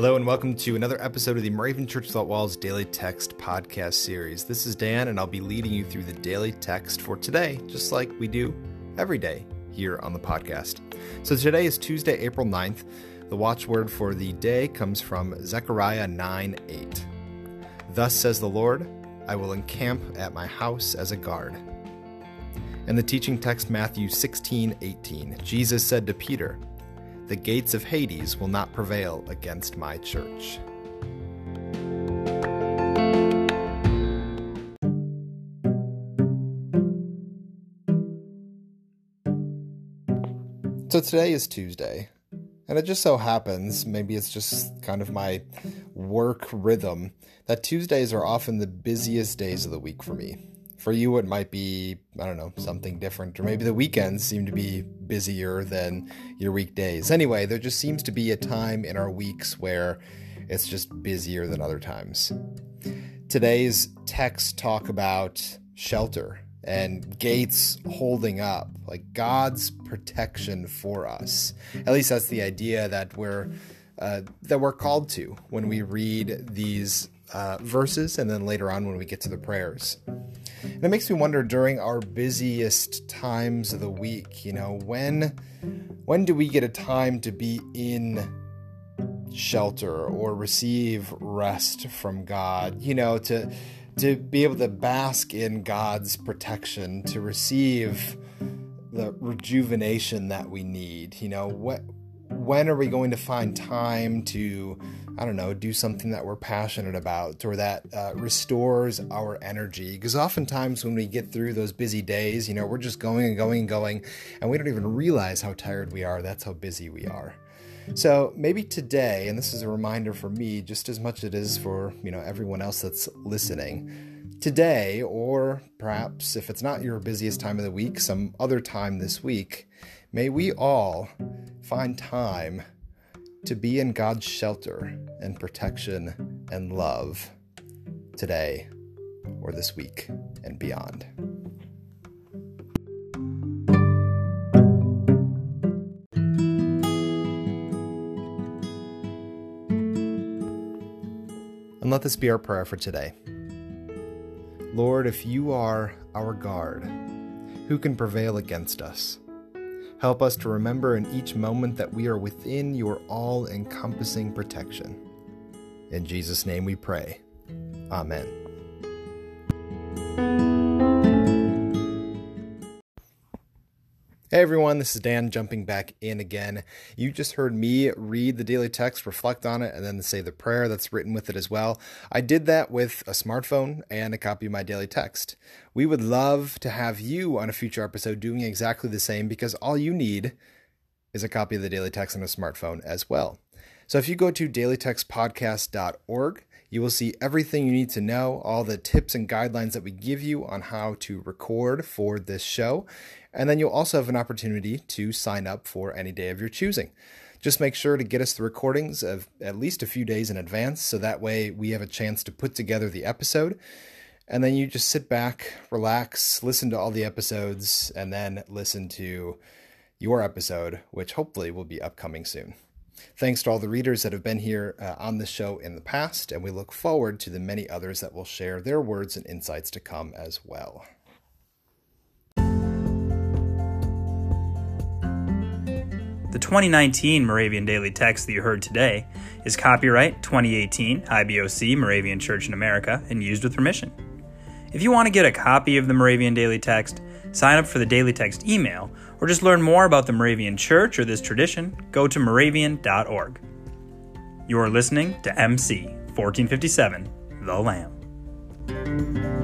Hello, and welcome to another episode of the Moravian Church Without Walls Daily Text podcast series. This is Dan, and I'll be leading you through the daily text for today, just like we do every day here on the podcast. So today is Tuesday, April 9th. The watchword for the day comes from Zechariah 9 8. Thus says the Lord, I will encamp at my house as a guard. And the teaching text, Matthew 16 18. Jesus said to Peter, the gates of Hades will not prevail against my church. So today is Tuesday, and it just so happens, maybe it's just kind of my work rhythm, that Tuesdays are often the busiest days of the week for me. For you, it might be, I don't know, something different, or maybe the weekends seem to be busier than your weekdays. Anyway, there just seems to be a time in our weeks where it's just busier than other times. Today's texts talk about shelter and gates holding up, like God's protection for us. At least that's the idea that we're uh, that we're called to when we read these uh, verses, and then later on when we get to the prayers. And it makes me wonder during our busiest times of the week, you know, when when do we get a time to be in shelter or receive rest from God? You know, to to be able to bask in God's protection, to receive the rejuvenation that we need. You know, what when are we going to find time to i don't know do something that we're passionate about or that uh, restores our energy? Because oftentimes when we get through those busy days you know we're just going and going and going and we don't even realize how tired we are. That's how busy we are. So maybe today and this is a reminder for me just as much as it is for you know everyone else that's listening today or perhaps if it's not your busiest time of the week some other time this week may we all find time to be in God's shelter and protection and love today or this week and beyond. And let this be our prayer for today. Lord, if you are our guard, who can prevail against us? Help us to remember in each moment that we are within your all encompassing protection. In Jesus' name we pray. Amen. Hey everyone, this is Dan jumping back in again. You just heard me read the daily text, reflect on it, and then say the prayer that's written with it as well. I did that with a smartphone and a copy of my daily text. We would love to have you on a future episode doing exactly the same because all you need is a copy of the daily text on a smartphone as well. So if you go to dailytextpodcast.org, you will see everything you need to know, all the tips and guidelines that we give you on how to record for this show. And then you'll also have an opportunity to sign up for any day of your choosing. Just make sure to get us the recordings of at least a few days in advance so that way we have a chance to put together the episode. And then you just sit back, relax, listen to all the episodes, and then listen to your episode, which hopefully will be upcoming soon. Thanks to all the readers that have been here uh, on the show in the past, and we look forward to the many others that will share their words and insights to come as well. The 2019 Moravian Daily Text that you heard today is copyright 2018 IBOC Moravian Church in America and used with permission. If you want to get a copy of the Moravian Daily Text, sign up for the Daily Text email, or just learn more about the Moravian Church or this tradition, go to moravian.org. You are listening to MC 1457, The Lamb.